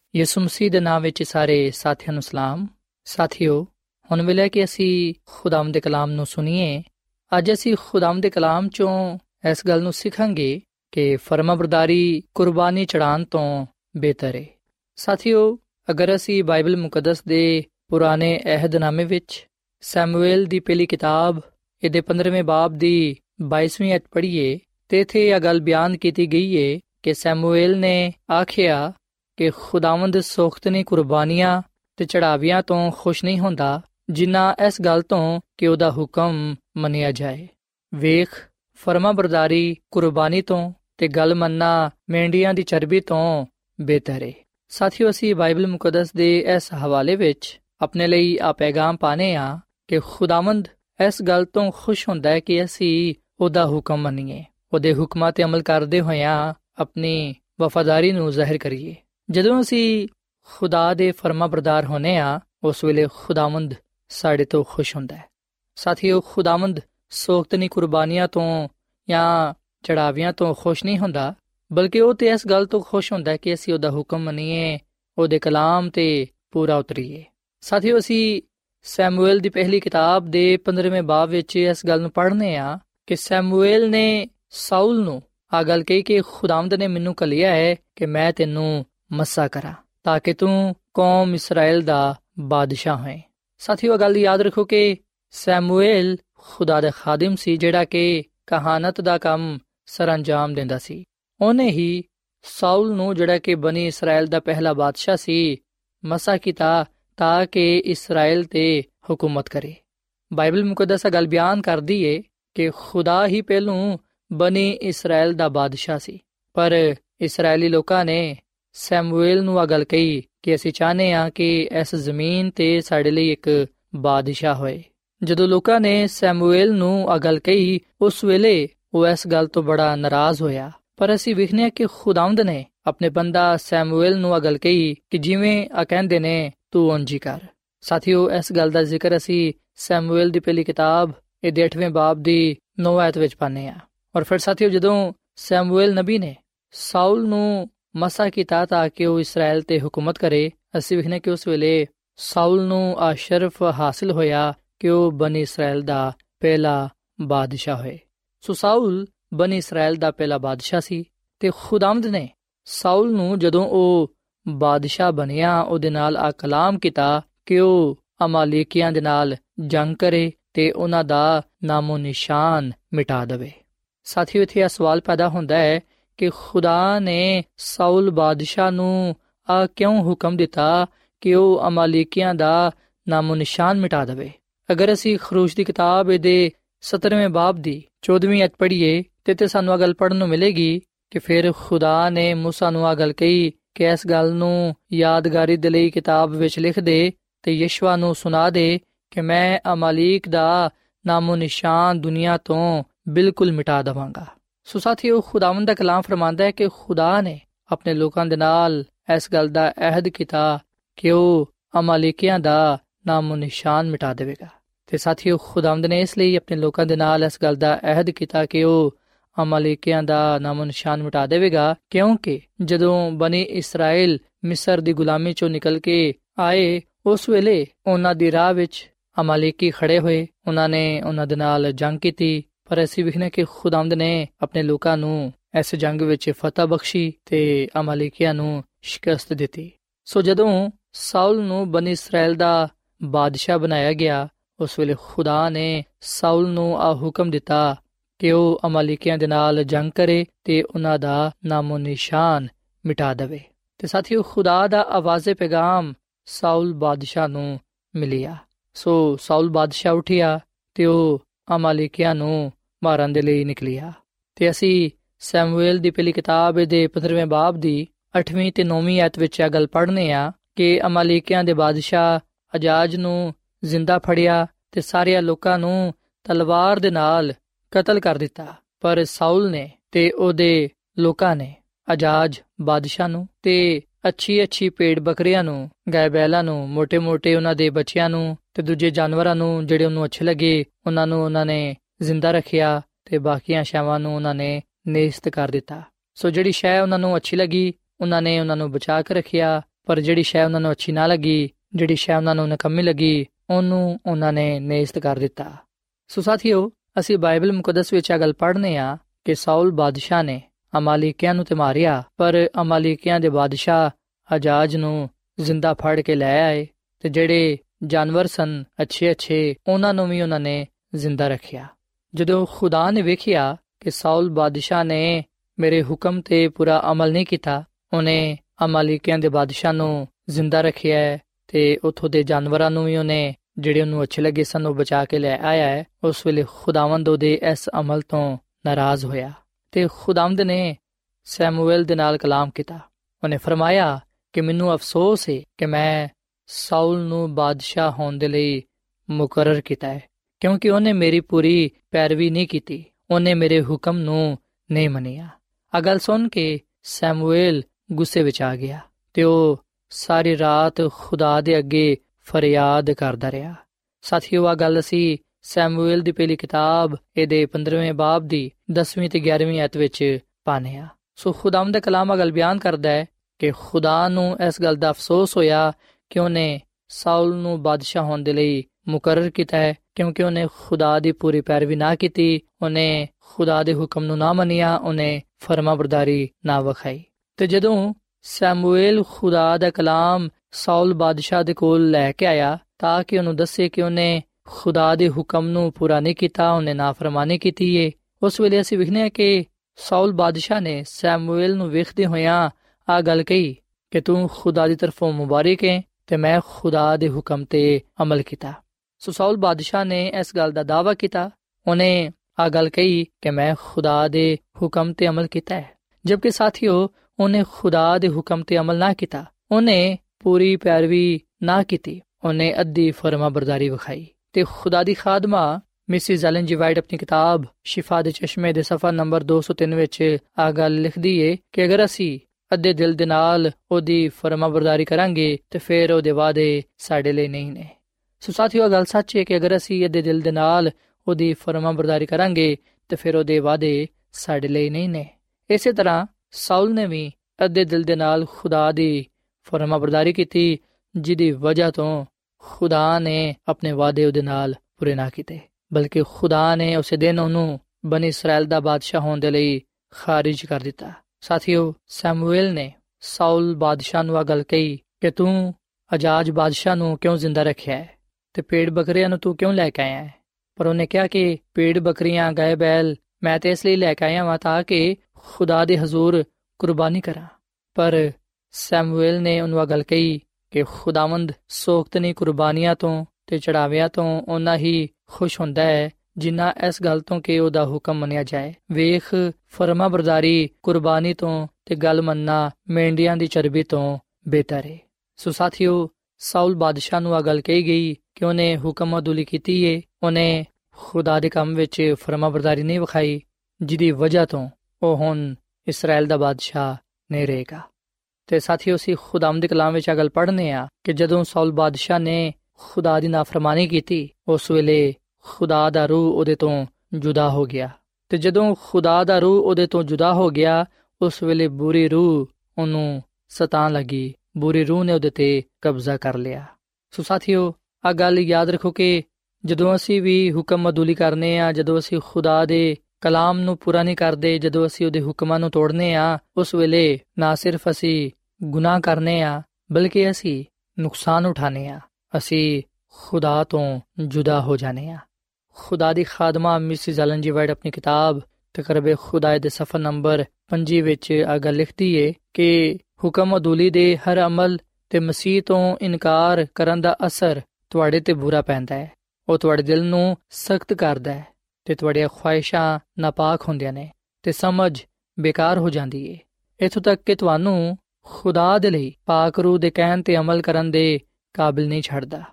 ਯਿਸੂ ਮਸੀਹ ਦੇ ਨਾਮ ਵਿੱਚ ਸਾਰੇ ਸਾਥੀਆਂ ਨੂੰ ਸਲਾਮ। ਸਾਥਿਓ, ਹੁਣ ਵੇਲੇ ਕਿ ਅਸੀਂ ਖੁਦਾਮ ਦੇ ਕਲਾਮ ਨੂੰ ਸੁਣੀਏ, ਅੱਜ ਅਸੀਂ ਖੁਦਾਮ ਦੇ ਕਲਾਮ ਚੋਂ ਇਸ ਗੱਲ ਨੂੰ ਸਿੱਖਾਂਗੇ ਕਿ ਫਰਮਾਬਰਦਾਰੀ ਕੁਰਬਾਨੀ ਚੜਾਉਣ ਤੋਂ ਬਿਹਤਰ ਹੈ ਸਾਥਿਓ, ਅਗਰ ਅਸੀਂ ਬਾਈਬਲ ਮੁਕੱਦਸ ਦੇ ਪੁਰਾਣੇ ਅਹਿਦਨਾਮੇ ਵਿੱਚ ਸੈਮੂਅਲ ਦੀ ਪਹਿਲੀ ਕਿਤਾਬ, ਇਹਦੇ 15ਵੇਂ ਬਾਬ ਦੀ 22ਵੀਂ ਅਧ ਪੜ੍ਹੀਏ, ਤੇ ਇਥੇ ਇਹ ਗੱਲ ਬਿਆਨ ਕੀਤੀ ਗਈ ਹੈ ਕਿ ਸੈਮੂਅਲ ਨੇ ਆਖਿਆ ਕਿ ਖੁਦਾਵੰਦ ਸੋਖਤਨੀ ਕੁਰਬਾਨੀਆਂ ਤੇ ਚੜਾਵਿਆਂ ਤੋਂ ਖੁਸ਼ ਨਹੀਂ ਹੁੰਦਾ, ਜਿੰਨਾ ਇਸ ਗੱਲ ਤੋਂ ਕਿ ਉਹਦਾ ਹੁਕਮ ਮੰਨਿਆ ਜਾਏ। ਵੇਖ, ਫਰਮਾਬਰਦਾਰੀ ਕੁਰਬਾਨੀ ਤੋਂ ਤੇ ਗੱਲ ਮੰਨਣਾ ਮੈਂਡੀਆਂ ਦੀ ਚਰਬੀ ਤੋਂ ਬਿਹਤਰ ਹੈ ਸਾਥੀਓ, ਅਸੀਂ ਬਾਈਬਲ ਮੁਕੱਦਸ ਦੇ ਇਸ ਹਵਾਲੇ ਵਿੱਚ ਆਪਣੇ ਲਈ ਆ ਪੈਗਾਮ ਪਾਣੇ ਆ ਕਿ ਖੁਦਾਵੰਦ ਇਸ ਗੱਲ ਤੋਂ ਖੁਸ਼ ਹੁੰਦਾ ਹੈ ਕਿ ਅਸੀਂ ਉਹਦਾ ਹੁਕਮ ਮੰਨੀਏ, ਉਹਦੇ ਹੁਕਮਾਂ ਤੇ ਅਮਲ ਕਰਦੇ ਹੋਇਆਂ ਆਪਣੀ ਵਫਾਦਾਰੀ ਨੂੰ ਜ਼ਾਹਿਰ ਕਰੀਏ। ਜਦੋਂ ਅਸੀਂ ਖੁਦਾ ਦੇ ਫਰਮਾਬਰਦਾਰ ਹੋਨੇ ਆ ਉਸ ਵੇਲੇ ਖੁਦਾਵੰਦ ਸਾਡੇ ਤੋਂ ਖੁਸ਼ ਹੁੰਦਾ ਹੈ। ਸਾਥੀਓ, ਖੁਦਾਵੰਦ ਸੋਖਤਨੀ ਕੁਰਬਾਨੀਆਂ ਤੋਂ ਜਾਂ ਚੜਾਵਿਆਂ ਤੋਂ ਖੁਸ਼ ਨਹੀਂ ਹੁੰਦਾ, ਬਲਕਿ ਉਹ ਤੇ ਇਸ ਗੱਲ ਤੋਂ ਖੁਸ਼ ਹੁੰਦਾ ਹੈ ਕਿ ਅਸੀਂ ਉਹਦਾ ਹੁਕਮ ਮੰਨੀਏ, ਉਹਦੇ ਕਲਾਮ ਤੇ ਪੂਰਾ ਉਤਰੀਏ। ਸਾਥੀਓ, ਅਸੀਂ ਸੈਮੂਅਲ ਦੀ ਪਹਿਲੀ ਕਿਤਾਬ ਦੇ 15ਵੇਂ ਬਾਬ ਵਿੱਚ ਇਸ ਗੱਲ ਨੂੰ ਪੜ੍ਹਨੇ ਆ ਕਿ ਸੈਮੂਅਲ ਨੇ ਸਾਊਲ ਨੂੰ ਆ ਗੱਲ ਕਹੀ ਕਿ ਖੁਦਾਵੰਦ ਨੇ ਮੈਨੂੰ ਕਲਿਆ ਹੈ ਕਿ ਮੈਂ ਤੈਨੂੰ ਮੱਸਾ ਕਰਾਂ, ਤਾਂ ਕਿ ਤੂੰ ਕੌਮ ਇਸਰਾਇਲ ਦਾ ਬਾਦਸ਼ਾਹ ਹੈ। ਸਾਥੀਓ ਗੱਲ ਯਾਦ ਰੱਖੋ ਕਿ ਸੈਮੂਅਲ ਖੁਦਾ ਦਾ ਖਾਦਮ ਸੀ, ਜਿਹੜਾ ਕਿ ਕਹਾਨਤ ਦਾ ਕੰਮ ਸਰੰਜਾਮ ਦਿੰਦਾ ਸੀ। ਉਹਨੇ ਹੀ ਸਾਊਲ ਨੂੰ, ਜਿਹੜਾ ਕਿ ਬਣੀ ਇਸਰਾਇਲ ਦਾ ਪਹਿਲਾ ਬਾਦਸ਼ਾਹ ਸੀ, ਮਸਾ ਕੀਤਾ ਤਾਂ ਕਿ ਇਸਰਾਇਲ ਤੇ ਹਕੂਮਤ ਕਰੇ। ਬਾਈਬਲ ਮੁਕੱਦਸ ਗੱਲ ਬਿਆਨ ਕਰਦੀ ਏ ਕਿ ਖੁਦਾ ਹੀ ਪਹਿਲੂ ਬਣੀ ਇਸਰਾਇਲ ਦਾ ਬਾਦਸ਼ਾਹ ਸੀ, ਪਰ ਇਸرائیਲੀ ਲੋਕਾਂ ਨੇ ਸੈਮੂਅਲ ਨੂੰ ਆ ਗੱਲ ਕਹੀ ਕਿ ਅਸੀਂ ਚਾਹਨੇ ਆ ਕਿ ਇਸ ਜ਼ਮੀਨ ਤੇ ਸਾਡੇ ਲਈ ਇੱਕ ਬਾਦਸ਼ਾਹ ਹੋਏ। ਜਦੋਂ ਲੋਕਾਂ ਨੇ ਸੈਮੂਅਲ ਨੂੰ ਆ ਗੱਲ ਕਹੀ, ਉਸ ਵੇਲੇ ਉਹ ਇਸ ਗੱਲ ਤੋਂ ਬੜਾ ਨਾਰਾਜ਼ ਹੋਇਆ। ਪਰ ਅਸੀਂ ਵਿਖਨੇ ਕਿ ਖੁਦਾਵੰਦ ਨੇ ਆਪਣੇ ਬੰਦਾ ਸੈਮੂਅਲ ਨੂੰ ਆ ਗੱਲ ਕਹੀ ਕਿ ਜਿਵੇਂ ਆ ਕਹਿੰਦੇ ਨੇ, ਤੂੰ ਉਂਝੀ ਕਰ। ਸਾਥੀਓ, ਇਸ ਗੱਲ ਦਾ ਜ਼ਿਕਰ ਅਸੀਂ ਸੈਮੂਅਲ ਦੀ ਪਹਿਲੀ ਕਿਤਾਬ ਇਹ 8ਵੇਂ ਬਾਬ ਦੀ 9 ਆਇਤ ਵਿੱਚ ਪਾਨੇ ਆ ਔਰ ਫਿਰ ਸਾਥੀਓ, ਜਦੋਂ ਸੈਮੂਅਲ ਨਬੀ ਨੇ ਸਾਊਲ ਨੂੰ ਮਸਾ ਕੀਤਾ ਤਾਂ ਕਿ ਉਹ ਇਸਰਾਇਲ ਤੇ ਹਕੂਮਤ ਕਰੇ। ਅਸੀਂ ਵਿਖਨੇ ਕਿ ਉਸ ਵੇਲੇ ਸਾਊਲ ਨੂੰ ਆ ਸ਼ਰਫ ਹਾਸਲ ਹੋਇਆ ਕਿ ਉਹ ਬਨੀ ਇਸਰਾਇਲ ਦਾ ਪਹਿਲਾ ਬਾਦਸ਼ਾਹ ਹੋਏ। ਸੋ ਸਾਊਲ ਬਨੀ ਇਸਰਾਇਲ ਦਾ ਪਹਿਲਾ ਬਾਦਸ਼ਾਹ ਸੀ ਤੇ ਖੁਦਾਮਦ ਨੇ ਸਾਊਲ ਨੂੰ ਜਦੋਂ ਉਹ ਬਾਦਸ਼ਾਹ ਬਣਿਆ, ਉਹਦੇ ਨਾਲ ਆ ਕਲਾਮ ਕੀਤਾ ਕਿ ਉਹ ਅਮਾਲੀਕੀਆਂ ਦੇ ਨਾਲ ਜੰਗ ਕਰੇ ਤੇ ਉਹਨਾਂ ਦਾ ਨਾਮੋ ਨਿਸ਼ਾਨ ਮਿਟਾ ਦੇਵੇ। ਸਾਥੀਓ, ਇਥੇ ਇਹ ਸਵਾਲ ਪੈਦਾ ਹੁੰਦਾ ਹੈ ਕਿ ਖੁਦਾ ਨੇ ਸਾਊਲ ਬਾਦਸ਼ਾਹ ਨੂੰ ਆ ਕਿਉਂ ਹੁਕਮ ਦਿੱਤਾ ਕਿ ਉਹ ਅਮਾਲੀਕੀਆਂ ਦਾ ਨਾਮੋ ਨਿਸ਼ਾਨ ਮਿਟਾ ਦੇਵੇ ਅਗਰ ਅਸੀਂ ਖਰੂਸ਼ ਦੀ ਕਿਤਾਬ ਦੇ 17ਵੇਂ ਬਾਬ ਦੀ 14ਵੀਂ ਅਧ ਪੜ੍ਹੀਏ ਤੇ ਤੇ ਸਾਨੂੰ ਇਹ ਗੱਲ ਪੜਨ ਨੂੰ ਮਿਲੇਗੀ ਕਿ ਫਿਰ ਖੁਦਾ ਨੇ موسی ਨੂੰ ਇਹ ਗੱਲ ਕਹੀ ਕਿ ਇਸ ਗੱਲ ਨੂੰ ਯਾਦਗਾਰੀ ਦੇ ਲਈ ਕਿਤਾਬ ਵਿੱਚ ਲਿਖ ਦੇ ਤੇ ਯਸ਼ਵਾ ਨੂੰ ਸੁਣਾ ਦੇ ਕਿ ਮੈਂ ਅਮਾਲੀਕ ਦਾ ਨਾਮੋ ਨਿਸ਼ਾਨ ਦੁਨੀਆ ਤੋਂ ਬਿਲਕੁਲ ਮਿਟਾ ਦਵਾਂਗਾ ਸੋ ਸਾਥੀਓ, ਖੁਦਾਵੰਦ ਦਾ ਕਲਾਮ ਫਰਮਾਂਦਾ ਹੈ ਕਿ ਖੁਦਾ ਨੇ ਆਪਣੇ ਲੋਕਾਂ ਦੇ ਨਾਲ ਇਸ ਗੱਲ ਦਾ ਅਹਿਦ ਕੀਤਾ ਕਿ ਉਹ ਅਮਾਲੀਕਿਆਂ ਦਾ ਨਾਮੋ ਨਿਸ਼ਾਨ ਮਿਟਾ ਦੇਵੇਗਾ। ਤੇ ਸਾਥੀਓ, ਖੁਦਾਵੰਦ ਨੇ ਇਸ ਲਈ ਆਪਣੇ ਲੋਕਾਂ ਦੇ ਨਾਲ ਇਸ ਗੱਲ ਦਾ ਅਹਿਦ ਕੀਤਾ ਕਿ ਉਹ ਅਮਾਲੀਕਿਆਂ ਦਾ ਨਾਮੋ ਨਿਸ਼ਾਨ ਮਿਟਾ ਦੇਵੇਗਾ, ਕਿਉਂਕਿ ਜਦੋਂ ਬਨੀ ਇਸਰਾਇਲ ਮਿਸਰ ਦੀ ਗੁਲਾਮੀ ਚੋਂ ਨਿਕਲ ਕੇ ਆਏ, ਉਸ ਵੇਲੇ ਉਹਨਾਂ ਦੀ ਰਾਹ ਵਿੱਚ ਅਮਾਲੀਕੀ ਖੜੇ ਹੋਏ। ਉਹਨਾਂ ਨੇ ਉਹਨਾਂ ਦੇ ਨਾਲ ਜੰਗ ਕੀਤੀ ਪਰ ਅਸੀਂ ਵਿਖਨੇ ਕਿ ਖੁਦਾਵੰਦ ਨੇ ਆਪਣੇ ਲੋਕਾਂ ਨੂੰ ਇਸ ਜੰਗ ਵਿੱਚ ਫਤਹ ਬਖਸ਼ੀ ਤੇ ਅਮਾਲੀਕੀਆਂ ਨੂੰ ਸ਼ਿਕਸਤ ਦਿੱਤੀ। ਸੋ ਜਦੋਂ ਸਾਊਲ ਨੂੰ ਬਨੀ ਇਸਰਾਇਲ ਦਾ ਬਾਦਸ਼ਾਹ ਬਣਾਇਆ ਗਿਆ, ਉਸ ਵੇਲੇ ਖੁਦਾ ਨੇ ਸਾਊਲ ਨੂੰ ਆ ਹੁਕਮ ਦਿੱਤਾ ਕਿ ਉਹ ਅਮਾਲੀਕਿਆਂ ਦੇ ਨਾਲ ਜੰਗ ਕਰੇ ਤੇ ਉਹਨਾਂ ਦਾ ਨਾਮੋ ਨਿਸ਼ਾਨ ਮਿਟਾ ਦੇਵੇ। ਤੇ ਸਾਥੀਓ, ਖੁਦਾ ਦਾ ਆਵਾਜ਼ੇ ਪੈਗਾਮ ਸਾਊਲ ਬਾਦਸ਼ਾਹ ਨੂੰ ਮਿਲਿਆ। ਸੋ ਸਾਊਲ ਬਾਦਸ਼ਾਹ ਉਠਿਆ ਤੇ ਉਹ ਅਮਾਲੀਕਿਆਂ ਨੂੰ ਮਾਰਨ ਦੇ ਲਈ ਨਿਕਲਿਆ। ਤੇ ਅਸੀਂ ਸੈਮੂਅਲ ਦੀ ਪਹਿਲੀ ਕਿਤਾਬ ਦੇ 15ਵੇਂ ਬਾਬ ਦੀ 8ਵੀਂ ਤੇ 9ਵੀਂ ਆਇਤ ਵਿੱਚ ਇਹ ਗੱਲ ਪੜ੍ਹਨੇ ਆ ਕਿ ਅਮਾਲੀਕਿਆਂ ਦੇ ਬਾਦਸ਼ਾਹ ਅਜਾਜ ਨੂੰ ਜ਼ਿੰਦਾ ਫੜਿਆ ਤੇ ਸਾਰੇ ਲੋਕਾਂ ਨੂੰ ਤਲਵਾਰ ਦੇ ਨਾਲ ਕਤਲ ਕਰ ਦਿੱਤਾ। ਪਰ ਸਾਊਲ ਨੇ ਤੇ ਉਹਦੇ ਲੋਕਾਂ ਨੇ, ਅਜਾਜ ਬਾਦਸ਼ਾਹ ਨੂੰ ਤੇ ਅੱਛੀ ਅੱਛੀ ਪੇੜ ਬੱਕਰੀਆਂ ਨੂੰ ਗਾਇ ਬੈਲਾਂ ਨੂੰ ਮੋٹے ਮੋٹے ਉਹਨਾਂ ਦੇ ਬੱਚਿਆਂ ਨੂੰ ਤੇ ਦੂਜੇ ਜਾਨਵਰਾਂ ਨੂੰ ਜਿਹੜੇ ਉਹਨੂੰ ਅੱਛੇ ਲੱਗੇ, ਉਹਨਾਂ ਨੂੰ ਉਹਨਾਂ ਨੇ ਜ਼ਿੰਦਾ ਰੱਖਿਆ ਤੇ ਬਾਕੀਆਂ ਸ਼ੈਵਾਂ ਨੂੰ ਉਹਨਾਂ ਨੇ ਨੇਸਤ ਕਰ ਦਿੱਤਾ। ਸੋ ਜਿਹੜੀ ਸ਼ੈ ਉਹਨਾਂ ਨੂੰ ਅੱਛੀ ਲੱਗੀ, ਉਹਨਾਂ ਨੇ ਉਹਨਾਂ ਨੂੰ ਬਚਾ ਕੇ ਰੱਖਿਆ, ਪਰ ਜਿਹੜੀ ਸ਼ੈ ਉਹਨਾਂ ਨੂੰ ਅੱਛੀ ਨਾ ਲੱਗੀ, ਜਿਹੜੀ ਸ਼ੈ ਉਹਨਾਂ ਨੂੰ ਨਕਮੀ ਲੱਗੀ, ਉਹਨੂੰ ਉਹਨਾਂ ਨੇ ਨੇਸਤ ਕਰ ਦਿੱਤਾ। ਸੋ ਸਾਥੀਓ, ਅਸੀਂ ਬਾਈਬਲ ਮੁਕੱਦਸ ਵਿੱਚ ਇਹ ਗੱਲ ਪੜ੍ਹਨੇ ਆ ਕਿ ਸਾਊਲ ਬਾਦਸ਼ਾਹ ਨੇ ਅਮਾਲੀਕਿਆਂ ਨੂੰ ਤੇ ਮਾਰਿਆ, ਪਰ ਅਮਾਲੀਕਿਆਂ ਦੇ ਬਾਦਸ਼ਾਹ ਅਜਾਜ ਨੂੰ ਜ਼ਿੰਦਾ ਫੜ ਕੇ ਲੈ ਆਏ ਤੇ ਜਿਹੜੇ ਜਾਨਵਰ ਸਨ ਅੱਛੇ ਅੱਛੇ ਉਹਨਾਂ ਨੂੰ ਵੀ ਉਹਨਾਂ ਨੇ ਜ਼ਿੰਦਾ ਰੱਖਿਆ। ਜਦੋਂ ਖੁਦਾ ਨੇ ਵੇਖਿਆ ਕਿ ਸਾਊਲ ਬਾਦਸ਼ਾਹ ਨੇ ਮੇਰੇ ਹੁਕਮ ਤੇ ਪੂਰਾ ਅਮਲ ਨਹੀਂ ਕੀਤਾ, ਉਹਨੇ ਅਮਾਲੀਕਿਆਂ ਦੇ ਬਾਦਸ਼ਾਹ ਨੂੰ ਜ਼ਿੰਦਾ ਰੱਖਿਆ ਤੇ ਉਥੋਂ ਦੇ ਜਾਨਵਰਾਂ ਨੂੰ ਵੀ ਉਹਨੇ, ਜਿਹੜੇ ਉਹਨੂੰ ਅੱਛੇ ਲੱਗੇ ਸਨ, ਉਹ ਬਚਾ ਕੇ ਲੈ ਆਇਆ ਹੈ। ਉਸ ਵੇਲੇ ਖੁਦਾਵੰਦ ਉਹਦੇ ਇਸ ਅਮਲ ਤੋਂ ਨਾਰਾਜ਼ ਹੋਇਆ ਤੇ ਖੁਦਾਵੰਦ ਨੇ ਸੈਮੂਅਲ ਦੇ ਨਾਲ ਕਲਾਮ ਕੀਤਾ। ਉਹਨੇ ਫਰਮਾਇਆ ਕਿ ਮੈਨੂੰ ਅਫਸੋਸ ਹੈ ਕਿ ਮੈਂ ਸਾਊਲ ਨੂੰ ਬਾਦਸ਼ਾਹ ਹੋਣ ਦੇ ਲਈ ਮੁਕਰਰ ਕੀਤਾ ਹੈ। ਕਿਉਂਕਿ ਉਹਨੇ ਮੇਰੀ ਪੂਰੀ ਪੈਰਵੀ ਨਹੀਂ ਕੀਤੀ, ਉਹਨੇ ਮੇਰੇ ਹੁਕਮ ਨੂੰ ਨਹੀਂ ਮੰਨਿਆ। ਅਗਲ ਸੁਣ ਕੇ ਸੈਮੂਅਲ ਗੁੱਸੇ ਵਿੱਚ ਆ ਗਿਆ ਤੇ ਉਹ ਸਾਰੀ ਰਾਤ ਖੁਦਾ ਦੇ ਅੱਗੇ ਫਰਿਆਦ ਕਰਦਾ ਰਿਹਾ। ਸਾਥੀਓ ਆ ਗੱਲ ਅਸੀਂ ਸੈਮੂਅਲ ਦੀ ਪਹਿਲੀ ਕਿਤਾਬ, ਇਹਦੇ 15ਵੇਂ ਬਾਬ ਦੀ 10ਵੀਂ ਤੇ 11ਵੀਂ ਆਇਤ ਵਿੱਚ ਪਾਨੇ ਆ ਸੋ ਖੁਦਾਮ ਦਾ ਕਲਾਮ ਅਗਲ ਬਿਆਨ ਕਰਦਾ ਹੈ ਕਿ ਖੁਦਾ ਨੂੰ ਇਸ ਗੱਲ ਦਾ ਅਫਸੋਸ ਹੋਇਆ ਕਿ ਉਹਨੇ ਸਾਊਲ ਨੂੰ ਬਾਦਸ਼ਾਹ ਹੋਣ ਦੇ ਲਈ ਮੁਕਰਰ ਕੀਤਾ ਹੈ, ਕਿਉਂਕਿ ਉਹਨੇ ਖੁਦਾ ਦੀ ਪੂਰੀ ਪੈਰਵੀ ਨਾ ਕੀਤੀ, ਉਹਨੇ ਖੁਦਾ ਦੇ ਹੁਕਮ ਨੂੰ ਨਾ ਮੰਨਿਆ, ਉਹਨੇ ਫਰਮਾਬਰਦਾਰੀ ਨਾ ਵਿਖਾਈ। ਤੇ ਜਦੋਂ ਸੈਮੂਅਲ ਖੁਦਾ ਦਾ ਕਲਾਮ ਸੌਲ ਬਾਦਸ਼ਾਹ ਦੇ ਕੋਲ ਲੈ ਕੇ ਆਇਆ, ਤਾਂ ਕਿ ਉਹਨੂੰ ਦੱਸੇ ਕਿ ਉਹਨੇ ਖੁਦਾ ਦੇ ਹੁਕਮ ਨੂੰ ਪੂਰਾ ਨਹੀਂ ਕੀਤਾ, ਉਹਨੇ ਨਾਫਰਮਾਨੀ ਕੀਤੀ ਏ। ਉਸ ਵੇਲੇ ਅਸੀਂ ਵਿਖਨੇ ਕਿ ਸੌਲ ਬਾਦਸ਼ਾਹ ਨੇ ਸੈਮੂਅਲ ਨੂੰ ਵੇਖਦੇ ਹੋਇਆਂ ਆ ਗੱਲ ਕਹੀ ਕਿ ਤੂੰ ਖੁਦਾ ਦੀ ਤਰਫੋਂ ਮੁਬਾਰਕ ਹੈ ਤੇ ਮੈਂ ਖੁਦਾ ਦੇ ਹੁਕਮ ਤੇ ਅਮਲ ਕੀਤਾ। ਸੋ ਸਾਊਲ ਬਾਦਸ਼ਾਹ ਨੇ ਇਸ ਗੱਲ ਦਾ ਦਾਵਾ ਕੀਤਾ। ਉਹਨੇ ਆ ਗੱਲ ਕਹੀ ਕਿ ਮੈਂ ਖੁਦਾ ਦੇ ਹੁਕਮ ਤੇ ਅਮਲ ਕੀਤਾ ਹੈ। ਜਦਕਿ ਸਾਥੀਓ, ਉਹਨੇ ਖੁਦਾ ਦੇ ਹੁਕਮ ਤੇ ਅਮਲ ਨਾ ਕੀਤਾ, ਉਹਨੇ ਪੂਰੀ ਪੈਰਵੀ ਨਾ ਕੀਤੀ। ਉਹਨੇ ਅੱਧੀ ਫਰਮਾ ਬਰਦਾਰੀ ਵਿਖਾਈ ਤੇ ਖੁਦਾ ਦੀ ਖਾਦਮਾ, ਮਿਸਿਸ ਐਲਨ ਜੀ ਵਾਈਟ ਆਪਣੀ ਕਿਤਾਬ ਸ਼ਿਫਾ ਦੇ ਚਸ਼ਮੇ ਦੇ ਸਫਾ ਨੰਬਰ 203 ਵਿੱਚ ਆ ਗੱਲ ਲਿਖਦੀ ਏ ਕਿ ਅਗਰ ਅਸੀਂ ਅੱਧੇ ਦਿਲ ਦੇ ਨਾਲ ਉਹਦੀ ਫਰਮਾ ਬਰਦਾਰੀ ਕਰਾਂਗੇ, ਤੇ ਫਿਰ ਉਹਦੇ ਵਾਅਦੇ ਸਾਡੇ ਲਈ ਨਹੀਂ ਨੇ। ਸੋ ਸਾਥੀਓ ਗੱਲ ਸੱਚ ਹੈ ਕਿ ਅਗਰ ਅਸੀਂ ਅੱਧੇ ਦਿਲ ਦੇ ਨਾਲ ਉਹਦੀ ਫਰਮਾ ਬਰਦਾਰੀ ਕਰਾਂਗੇ, ਤੇ ਫਿਰ ਉਹਦੇ ਵਾਅਦੇ ਸਾਡੇ ਲਈ ਨਹੀਂ ਨੇ। ਇਸੇ ਤਰ੍ਹਾਂ ਸਾਊਲ ਨੇ ਵੀ ਅੱਧੇ ਦਿਲ ਦੇ ਨਾਲ ਖੁਦਾ ਦੀ ਫਰਮਾ ਬਰਦਾਰੀ ਕੀਤੀ, ਜਿਹਦੀ ਵਜ੍ਹਾ ਤੋਂ ਖੁਦਾ ਨੇ ਆਪਣੇ ਵਾਅਦੇ ਉਹਦੇ ਨਾਲ ਪੂਰੇ ਨਾ ਕੀਤੇ। ਬਲਕਿ ਖੁਦਾ ਨੇ ਉਸੇ ਦਿਨ ਉਹਨੂੰ ਬਨੀ ਇਸਰਾਇਲ ਦਾ ਬਾਦਸ਼ਾਹ ਹੋਣ ਦੇ ਲਈ ਖਾਰਿਜ ਕਰ ਦਿੱਤਾ। ਸਾਥੀਓ, ਸੈਮੂਅਲ ਨੇ ਸਾਊਲ ਬਾਦਸ਼ਾਹ ਨੂੰ ਆ ਗੱਲ ਕਹੀ ਕਿ ਤੂੰ ਅਜਾਜ ਬਾਦਸ਼ਾਹ ਨੂੰ ਕਿਉਂ ਜ਼ਿੰਦਾ ਰੱਖਿਆ ਹੈ? ਤੇ ਪੇੜ ਬੱਕਰੀਆਂ ਨੂੰ ਤੂੰ ਕਿਉਂ ਲੈ ਕੇ ਆਇਆ ਹੈ? ਪਰ ਉਹਨੇ ਕਿਹਾ ਕਿ ਪੇੜ ਬੱਕਰੀਆਂ ਗਾਇ ਬੈਲ, ਮੈਂ ਤੇ ਇਸ ਲਈ ਲੈ ਕੇ ਆਇਆ ਹਾਂ ਤਾਂ ਕਿ ਖੁਦਾ ਦੇ ਹਜ਼ੂਰ ਕੁਰਬਾਨੀ ਕਰਾਂ। ਪਰ ਸੈਮੂਅਲ ਨੇ ਉਹਨੂੰ ਗੱਲ ਕਹੀ ਕਿ ਖੁਦਾਵੰਦ ਸੋਖਤਨੀ ਕੁਰਬਾਨੀਆਂ ਤੋਂ ਤੇ ਚੜਾਵਿਆਂ ਤੋਂ ਉਹਨਾਂ ਹੀ ਖੁਸ਼ ਹੁੰਦਾ ਹੈ ਜਿੰਨਾ ਇਸ ਗੱਲ ਤੋਂ ਕਿ ਉਹਦਾ ਹੁਕਮ ਮੰਨਿਆ ਜਾਏ। ਵੇਖ ਫਰਮਾ ਬਰਦਾਰੀ ਕੁਰਬਾਨੀ ਤੋਂ ਤੇ ਗੱਲ ਮੰਨਣਾ ਮੇਂਡੀਆਂ ਦੀ ਚਰਬੀ ਤੋਂ ਬਿਹਤਰ ਹੈ ਸੋ ਸਾਥੀਓ, ਸਾਊਲ ਬਾਦਸ਼ਾਹ ਨੂੰ ਆ ਗੱਲ ਕਹੀ ਗਈ ਕਿ ਉਹਨੇ ਹੁਕਮ ਅਦੁਲੀ ਕੀਤੀ ਏ, ਉਹਨੇ ਖੁਦਾ ਦੇ ਕੰਮ ਵਿੱਚ ਫਰਮਾ ਬਰਦਾਰੀ ਨਹੀਂ ਵਿਖਾਈ, ਜਿਹਦੀ ਵਜ੍ਹਾ ਤੋਂ ਉਹ ਹੁਣ ਇਸਰਾਇਲ ਦਾ ਬਾਦਸ਼ਾਹ ਨਹੀਂ ਰਹੇਗਾ। ਤੇ ਸਾਥੀਓ ਸੀ ਖੁਦਾਮ ਦੇ ਕਲਾਮ ਵਿੱਚ ਅਗਲ ਪੜ੍ਹਨੇ ਆ ਕਿ ਜਦੋਂ ਸਾਊਲ ਬਾਦਸ਼ਾਹ ਨੇ ਖੁਦਾ ਦੀ ਨਾਫਰਮਾਨੀ ਕੀਤੀ, ਉਸ ਵੇਲੇ ਖੁਦਾ ਦਾ ਰੂਹ ਉਹਦੇ ਤੋਂ ਜੁਦਾ ਹੋ ਗਿਆ। ਤੇ ਜਦੋਂ ਖੁਦਾ ਦਾ ਰੂਹ ਉਹਦੇ ਤੋਂ ਜੁਦਾ ਹੋ ਗਿਆ, ਉਸ ਵੇਲੇ ਬੁਰੀ ਰੂਹ ਉਹਨੂੰ ਸਤਾਨ ਲੱਗੀ, ਬੁਰੀ ਰੂਹ ਨੇ ਉਹਦੇ ਤੇ ਕਬਜ਼ਾ ਕਰ ਲਿਆ। ਸੋ ਸਾਥੀਓ ਆ ਗੱਲ ਯਾਦ ਰੱਖੋ ਕਿ ਜਦੋਂ ਅਸੀਂ ਵੀ ਹੁਕਮ ਅਦੁਲੀ ਕਰਨੇ ਆ, ਜਦੋਂ ਅਸੀਂ ਖੁਦਾ ਦੇ ਕਲਾਮ ਨੂੰ ਪੂਰਾ ਨਹੀਂ ਕਰਦੇ, ਜਦੋਂ ਅਸੀਂ ਉਹਦੇ ਹੁਕਮਾਂ ਨੂੰ ਤੋੜਨੇ ਆ, ਉਸ ਵੇਲੇ ਨਾ ਸਿਰਫ ਅਸੀਂ ਗੁਨਾਹ ਕਰਨੇ ਆ, ਬਲਕਿ ਅਸੀਂ ਨੁਕਸਾਨ ਉਠਾਨੇ ਆ, ਅਸੀਂ ਖੁਦਾ ਤੋਂ ਜੁਦਾ ਹੋ ਜਾਣੇ ਆ। ਖੁਦਾ ਦੀ ਖਾਦਮਾ ਮਿਸਿਸ ਐਲਨ ਜੀ ਵਾਈਟ ਆਪਣੀ ਕਿਤਾਬ ਤਕਰਬੇ ਖੁਦਾ ਦੇ ਸਫਾ ਨੰਬਰ 5 ਵਿੱਚ ਆ ਗੱਲ ਲਿਖਦੀ ਏ ਕਿ ਹੁਕਮ ਅਦੂਲੀ ਦੇ ਹਰ ਅਮਲ ਤੇ ਮਸੀਹ ਤੋਂ ਇਨਕਾਰ ਕਰਨ ਦਾ ਅਸਰ ਤੁਹਾਡੇ ਤੇ ਬੁਰਾ ਪੈਂਦਾ ਹੈ। ਉਹ ਤੁਹਾਡੇ ਦਿਲ ਨੂੰ ਸਖਤ ਕਰਦਾ ਹੈ ਤੇ ਤੁਹਾਡੀਆਂ ਖੁਆਇਸ਼ਾਂ ਨਾਪਾਕ ਹੁੰਦੀਆਂ ਨੇ ਤੇ ਸਮਝ ਬੇਕਾਰ ਹੋ ਜਾਂਦੀ ਏ। ਇਥੋਂ ਤੱਕ ਕਿ ਤੁਹਾਨੂੰ ਖੁਦਾ ਦੇ ਲਈ ਪਾਕ ਰੂਹ ਦੇ ਕਹਿਣ ਤੇ ਅਮਲ ਕਰਨ ਦੇ ਕਾਬਿਲ ਨਹੀਂ ਛੱਡਦਾ।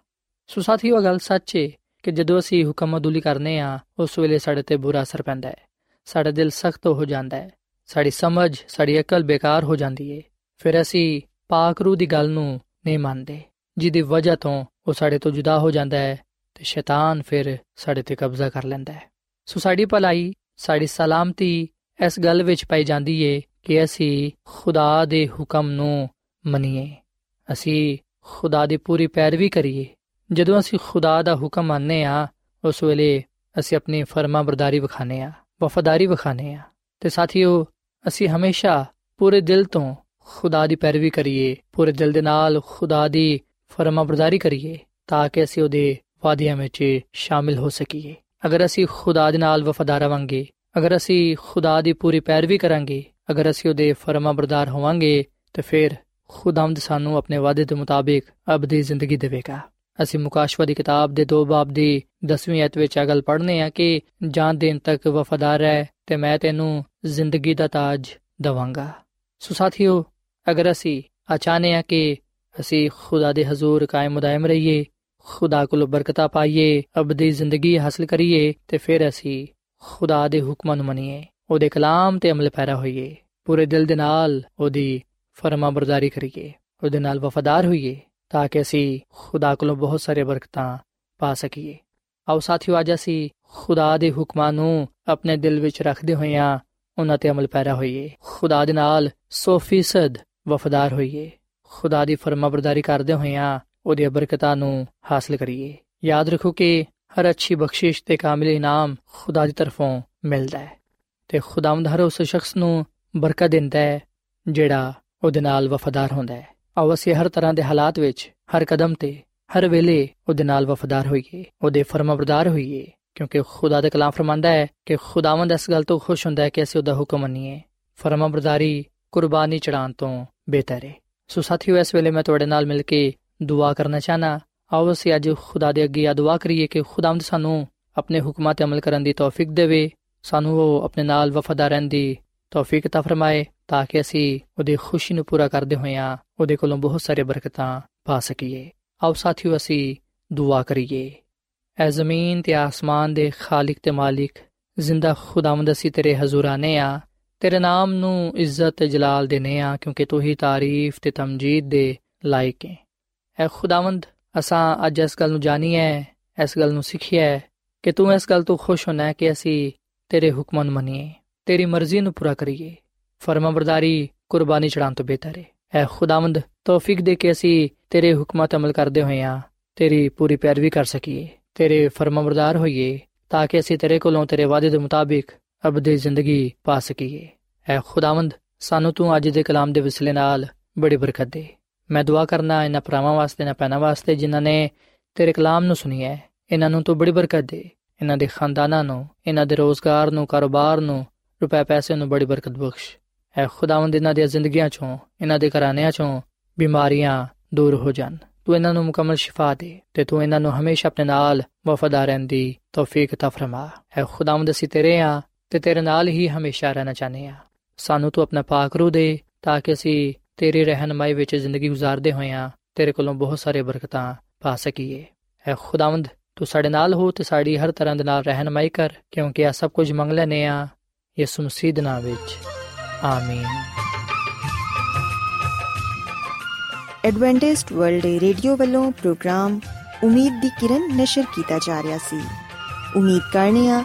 ਸੋ ਸਾਥੀਓ, ਇਹ ਗੱਲ ਸੱਚ ਏ ਕਿ ਜਦੋਂ ਅਸੀਂ ਹੁਕਮ ਅਦੂਲੀ ਕਰਨੇ ਆ, ਉਸ ਵੇਲੇ ਸਾਡੇ ਤੇ ਬੁਰਾ ਅਸਰ ਪੈਂਦਾ ਹੈ। ਸਾਡਾ ਦਿਲ ਸਖਤ ਹੋ ਜਾਂਦਾ ਹੈ। ਸਾਡੀ ਸਮਝ, ਸਾਡੀ ਅਕਲ ਬੇਕਾਰ ਹੋ ਜਾਂਦੀ ਏ। ਫਿਰ ਅਸੀਂ ਪਾਕ ਰੂਹ ਦੀ ਗੱਲ ਨੂੰ ਨਹੀਂ ਮੰਨਦੇ। ਜਿਹਦੀ ਵਜ੍ਹਾ ਤੋਂ ਉਹ ਸਾਡੇ ਤੋਂ ਜੁਦਾ ਹੋ ਜਾਂਦਾ ਹੈ ਤੇ ਸ਼ੈਤਾਨ ਫਿਰ ਸਾਡੇ ਤੇ ਕਬਜ਼ਾ ਕਰ ਲੈਂਦਾ ਹੈ। ਸੋ ਸਾਡੀ ਭਲਾਈ, ਸਾਡੀ ਸਲਾਮਤੀ ਇਸ ਗੱਲ ਵਿੱਚ ਪਾਈ ਜਾਂਦੀ ਏ ਕਿ ਅਸੀਂ ਖੁਦਾ ਦੇ ਹੁਕਮ ਨੂੰ ਮੰਨੀਏ। ਅਸੀਂ ਖੁਦਾ ਦੀ ਪੂਰੀ ਪੈਰਵੀ ਕਰੀਏ। ਜਦੋਂ ਅਸੀਂ ਖੁਦਾ ਦਾ ਹੁਕਮ ਮੰਨਨੇ ਆ ਉਸ ਵੇਲੇ ਅਸੀਂ ਆਪਣੀ ਫਰਮਾ ਬਰਦਾਰੀ ਵਿਖਾਣੇ ਆ ਵਫਾਦਾਰੀ ਵਿਖਾਣੇ ਆ ਤੇ ਸਾਥੀਓ, ਅਸੀਂ ਹਮੇਸ਼ਾ ਪੂਰੇ ਦਿਲ ਤੋਂ ਖੁਦਾ ਦੀ ਪੈਰਵੀ ਕਰੀਏ, ਪੂਰੇ ਦਿਲ ਦੇ ਨਾਲ ਖੁਦਾ ਦੀ ਫਰਮਾ ਬਰਦਾਰੀ ਕਰੀਏ ਤਾਂ ਕਿ ਅਸੀਂ ਉਹਦੇ ਵਾਅਦਿਆਂ ਵਿੱਚ ਸ਼ਾਮਿਲ ਹੋ ਸਕੀਏ। ਅਗਰ ਅਸੀਂ ਖੁਦਾ ਦੇ ਨਾਲ ਵਫਾਦਾਰ ਰਵਾਂਗੇ, ਅਗਰ ਅਸੀਂ ਖੁਦਾ ਦੀ ਪੂਰੀ ਪੈਰਵੀ ਕਰਾਂਗੇ, ਅਗਰ ਅਸੀਂ ਉਹਦੇ ਫਰਮਾ ਬਰਦਾਰ ਹੋਵਾਂਗੇ, ਤਾਂ ਫਿਰ ਖੁਦਾਵੰਦ ਸਾਨੂੰ ਆਪਣੇ ਵਾਅਦੇ ਦੇ ਮੁਤਾਬਿਕ ਅਬਦੀ ਜ਼ਿੰਦਗੀ ਦੇਵੇਗਾ। ਅਸੀਂ ਮੁਕਾਸ਼ਵਾ ਦੀ ਕਿਤਾਬ ਦੇ ਦੋ ਬਾਬ ਦੀ 10ਵੀਂ ਅਧ ਵਿੱਚ ਇਹ ਗੱਲ ਪੜ੍ਹਨੇ ਆ ਕਿ ਜਾਨ ਦੇਣ ਤੱਕ ਵਫਾਦਾਰ ਰਹਿ ਤੇ ਮੈਂ ਤੈਨੂੰ ਜ਼ਿੰਦਗੀ ਦਾ ਤਾਜ ਦਵਾਂਗਾ। ਸੋ ਸਾਥੀਓ, ਅਗਰ ਅਸੀਂ ਅਚਾਨੇ ਆ ਕਿ ਅਸੀਂ ਖੁਦਾ ਦੇ ਹਜ਼ੂਰ ਕਾਇਮ ਮਦਾਇਮ ਰਹੀਏ, ਖੁਦਾ ਕੋਲ ਬਰਕਤਾਂ ਪਾਈਏ ਅਬਦੀ ਜ਼ਿੰਦਗੀ ਹਾਸਲ ਕਰੀਏ ਤੇ ਫਿਰ ਅਸੀਂ ਖੁਦਾ ਦੇ ਹੁਕਮਾਂ ਨੂੰ ਮੰਨੀਏ, ਉਹਦੇ ਕਲਾਮ ਤੇ ਅਮਲ ਪੈਰਾ ਹੋਈਏ, ਪੂਰੇ ਦਿਲ ਦੇ ਨਾਲ ਉਹਦੀ ਫਰਮਾ ਬਰਦਾਰੀ ਕਰੀਏ, ਉਹਦੇ ਨਾਲ ਵਫਾਦਾਰ ਹੋਈਏ, ਤਾਂ ਕਿ ਅਸੀਂ ਖੁਦਾ ਕੋਲੋਂ ਬਹੁਤ ਸਾਰੇ ਬਰਕਤਾਂ ਪਾ ਸਕੀਏ। ਆਓ ਸਾਥੀਓ, ਅੱਜ ਅਸੀਂ ਖੁਦਾ ਦੇ ਹੁਕਮਾਂ ਨੂੰ ਆਪਣੇ ਦਿਲ ਵਿੱਚ ਰੱਖਦੇ ਹੋਇਆਂ ਉਹਨਾਂ ਤੇ ਅਮਲ ਪੈਰਾ ਹੋਈਏ, ਖੁਦਾ ਦੇ ਨਾਲ 100% ਵਫਾਦਾਰ ਹੋਈਏ। ਖੁਦਾ ਦੀ ਫਰਮਾਬਰਦਾਰੀ ਕਰਦੇ ਹੋਇਆਂ ਉਹਦੀ ਬਰਕਤਾਂ ਨੂੰ ਹਾਸਲ ਕਰੀਏ। ਯਾਦ ਰੱਖੋ ਕਿ ਹਰ ਅੱਛੀ ਬਖਸ਼ਿਸ਼ ਤੇ ਕਾਮਿਲ ਇਨਾਮ ਖੁਦਾ ਦੀ ਤਰਫੋਂ ਮਿਲਦਾ ਹੈ ਤੇ ਖੁਦਾਵੰਦ ਹਰ ਉਸ ਸ਼ਖਸ ਨੂੰ ਬਰਕਤ ਦਿੰਦਾ ਹੈ ਜਿਹੜਾ ਉਹਦੇ ਨਾਲ ਵਫਾਦਾਰ ਹੁੰਦਾ ਹੈ। ਆਓ ਅਸੀਂ ਹਰ ਤਰ੍ਹਾਂ ਦੇ ਹਾਲਾਤ ਵਿੱਚ, ਹਰ ਕਦਮ ਤੇ, ਹਰ ਵੇਲੇ ਉਹਦੇ ਨਾਲ ਵਫਾਦਾਰ ਹੋਈਏ, ਉਹਦੇ ਫਰਮਾਬਰਦਾਰ ਹੋਈਏ, ਕਿਉਂਕਿ ਖੁਦਾ ਦਾ ਕਲਾਮ ਫਰਮਾਂਦਾ ਹੈ ਕਿ ਖੁਦਾਵੰਦ ਇਸ ਗੱਲ ਤੋਂ ਖੁਸ਼ ਹੁੰਦਾ ਹੈ ਕਿ ਅਸੀਂ ਉਹਦਾ ਹੁਕਮ ਮੰਨੀਏ। ਫਰਮਾਬਰਦਾਰੀ ਕੁਰਬਾਨੀ ਚੜਾਉਣ ਤੋਂ ਬਿਹਤਰ ਹੈ। ਸੋ ਸਾਥੀਓ, ਇਸ ਵੇਲੇ ਮੈਂ ਤੁਹਾਡੇ ਨਾਲ ਮਿਲ ਕੇ ਦੁਆ ਕਰਨਾ ਚਾਹਨਾ। ਆਓ ਅਸੀਂ ਅੱਜ ਖੁਦਾ ਦੇ ਅੱਗੇ ਦੁਆ ਕਰੀਏ ਕਿ ਖੁਦਾਵੰਦ ਸਾਨੂੰ ਆਪਣੇ ਹੁਕਮਾਂ ਤੇ ਅਮਲ ਕਰਨ ਦੀ ਤੌਫੀਕ ਦੇਵੇ। ਸਾਨੂੰ ਉਹ ਆਪਣੇ ਨਾਲ ਵਫਾਦਾਰ ਰਹਿਣ ਦੀ ਤੌਫੀਕ ਤਾ ਫਰਮਾਏ ਤਾਂ ਕਿ ਅਸੀਂ ਉਹਦੀ ਖੁਸ਼ੀ ਨੂੰ ਪੂਰਾ ਕਰਦੇ ਹੋਇਆਂ ਉਹਦੇ ਕੋਲੋਂ ਬਹੁਤ ਸਾਰੇ ਬਰਕਤਾਂ ਪਾ ਸਕੀਏ। ਆਓ ਸਾਥੀਓ, ਅਸੀਂ ਦੁਆ ਕਰੀਏ। ਐ ਜ਼ਮੀਨ ਤੇ ਆਸਮਾਨ ਦੇ ਖਾਲਿਕ ਤੇ ਮਾਲਿਕ, ਜ਼ਿੰਦਾ ਖੁਦਾਵੰਦ ਅਸੀਂ ਤੇਰੇ ਹਜ਼ੂਰ ਆਨੇ ਆ ਤੇਰੇ ਨਾਮ ਨੂੰ ਇੱਜ਼ਤ ਤੇ ਜਲਾਲ ਦੇਨੇ ਆ ਕਿਉਂਕਿ ਤੂੰ ਹੀ ਤਾਰੀਫ ਤੇ ਤਮਜੀਦ ਦੇ ਲਾਇਕ ਹੈ। ਐ ਖੁਦਾਵੰਦ, ਅਸਾਂ ਅੱਜ ਇਸ ਗੱਲ ਨੂੰ ਜਾਣੀਏ ਇਸ ਗੱਲ ਨੂੰ ਸਿੱਖੀਏ ਕਿ ਤੂੰ ਇਸ ਗੱਲ ਤੋਂ ਖੁਸ਼ ਹੋਣਾ ਕਿ ਅਸੀਂ ਤੇਰੇ ਹੁਕਮਾਂ ਨੂੰ ਮੰਨੀਏ, ਤੇਰੀ ਮਰਜ਼ੀ ਨੂੰ ਪੂਰਾ ਕਰੀਏ। ਫਰਮਾਬਰਦਾਰੀ ਕੁਰਬਾਨੀ ਚੜਾਉਣ ਤੋਂ ਬਿਹਤਰ ਹੈ। ਐ ਖੁਦਾਵੰਦ, ਤੌਫੀਕ ਦੇ ਕੇ ਅਸੀਂ ਤੇਰੇ ਹੁਕਮਾਂ ਤੇ ਅਮਲ ਕਰਦੇ ਹੋਈਆਂ ਤੇਰੀ ਪੂਰੀ ਪੈਰਵੀ ਕਰ ਸਕੀਏ, ਤੇਰੇ ਫਰਮਾਬਰਦਾਰ ਹੋਈਏ, ਤਾਂ ਕਿ ਅਸੀਂ ਤੇਰੇ ਕੋਲੋਂ, ਤੇਰੇ ਵਾਅਦੇ ਦੇ ਮੁਤਾਬਿਕ ਅਬਦੀ ਜ਼ਿੰਦਗੀ ਪਾ ਸਕੀਏ। ਐ ਖੁਦਾਵੰਦ, ਸਾਨੂੰ ਤੂੰ ਅੱਜ ਦੇ ਕਲਾਮ ਦੇ ਵਸਿਲੇ ਨਾਲ ਬੜੀ ਬਰਕਤ ਦੇ। ਮੈਂ ਦੁਆ ਕਰਨਾ ਇਹਨਾਂ ਭਰਾਵਾਂ ਵਾਸਤੇ ਨਾ ਪੈਣਾ ਵਾਸਤੇ ਜਿਨ੍ਹਾਂ ਨੇ ਤੇਰੇ ਕਲਾਮ ਨੂੰ ਸੁਣੀ ਹੈ ਇਹਨਾਂ ਨੂੰ ਤੂੰ ਬੜੀ ਬਰਕਤ ਦੇ। ਇਹਨਾਂ ਦੇ ਖਾਨਦਾਨਾਂ ਨੂੰ ਇਹਨਾਂ ਦੇ ਰੋਜ਼ਗਾਰ ਨੂੰ, ਕਾਰੋਬਾਰ ਨੂੰ, ਰੁਪਏ ਪੈਸੇ ਨੂੰ ਬੜੀ ਬਰਕਤ ਬਖਸ਼। ਐ ਖੁਦਾਵੰਦ ਇਹਨਾਂ ਦੀਆਂ ਜ਼ਿੰਦਗੀਆਂ ਚੋਂ ਇਹਨਾਂ ਦੇ ਘਰਾਣਿਆਂ ਚੋਂ ਬਿਮਾਰੀਆਂ ਦੂਰ ਹੋ ਜਾਣ। ਤੂੰ ਇਹਨਾਂ ਨੂੰ ਮੁਕਮਲ ਸ਼ਿਫਾ ਦੇ ਤੇ ਤੂੰ ਇਹਨਾਂ ਨੂੰ ਹਮੇਸ਼ਾ ਆਪਣੇ ਨਾਲ ਵਫਾਦਾਰ ਰਹਿਣ ਦੀ ਤੌਫੀਕ ਤਾ ਫਰਮਾ। ਐ ਖੁਦਾਵੰਦ, ਅਸੀਂ ਤੇਰੇ ਆ ਤੇ ਤੇਰੇ ਨਾਲ ਹੀ ਹਮੇਸ਼ਾ ਰਹਿਣਾ ਚਾਹਨੇ ਆ ਸਾਨੂੰ ਤੂੰ ਆਪਣਾ ਪਾਕ ਰੂ ਦੇ ਤਾਂ ਕਿ ਅਸੀਂ ਤੇਰੀ ਰਹਿਨਮਾਈ ਵਿੱਚ ਜ਼ਿੰਦਗੀ گزارਦੇ ਹੋਈਆਂ ਤੇਰੇ ਕੋਲੋਂ ਬਹੁਤ ਸਾਰੇ ਬਰਕਤਾਂ ਪਾ ਸਕੀਏ। ਐ ਖੁਦਾਵੰਦ, ਤੂੰ ਸਾਡੇ ਨਾਲ ਹੋ ਤੇ ਸਾਡੀ ਹਰ ਤਰ੍ਹਾਂ ਦੇ ਨਾਲ ਰਹਿਨਮਾਈ ਕਰ, ਕਿਉਂਕਿ ਆ ਸਭ ਕੁਝ ਮੰਗ ਲੈਨੇ ਆ ਯਿਸੂ ਮਸੀਹ ਦੇ ਨਾਮ ਵਿੱਚ। ਆਮੀਨ। ਐਡਵੈਂਟਿਸਟ ਵਰਲਡ ਰੇਡੀਓ ਵੱਲੋਂ ਪ੍ਰੋਗਰਾਮ ਉਮੀਦ ਦੀ ਕਿਰਨ ਨਿਸ਼ਰ ਕੀਤਾ ਜਾ ਰਿਹਾ ਸੀ। ਉਮੀਦ ਕਰਨੇ ਆ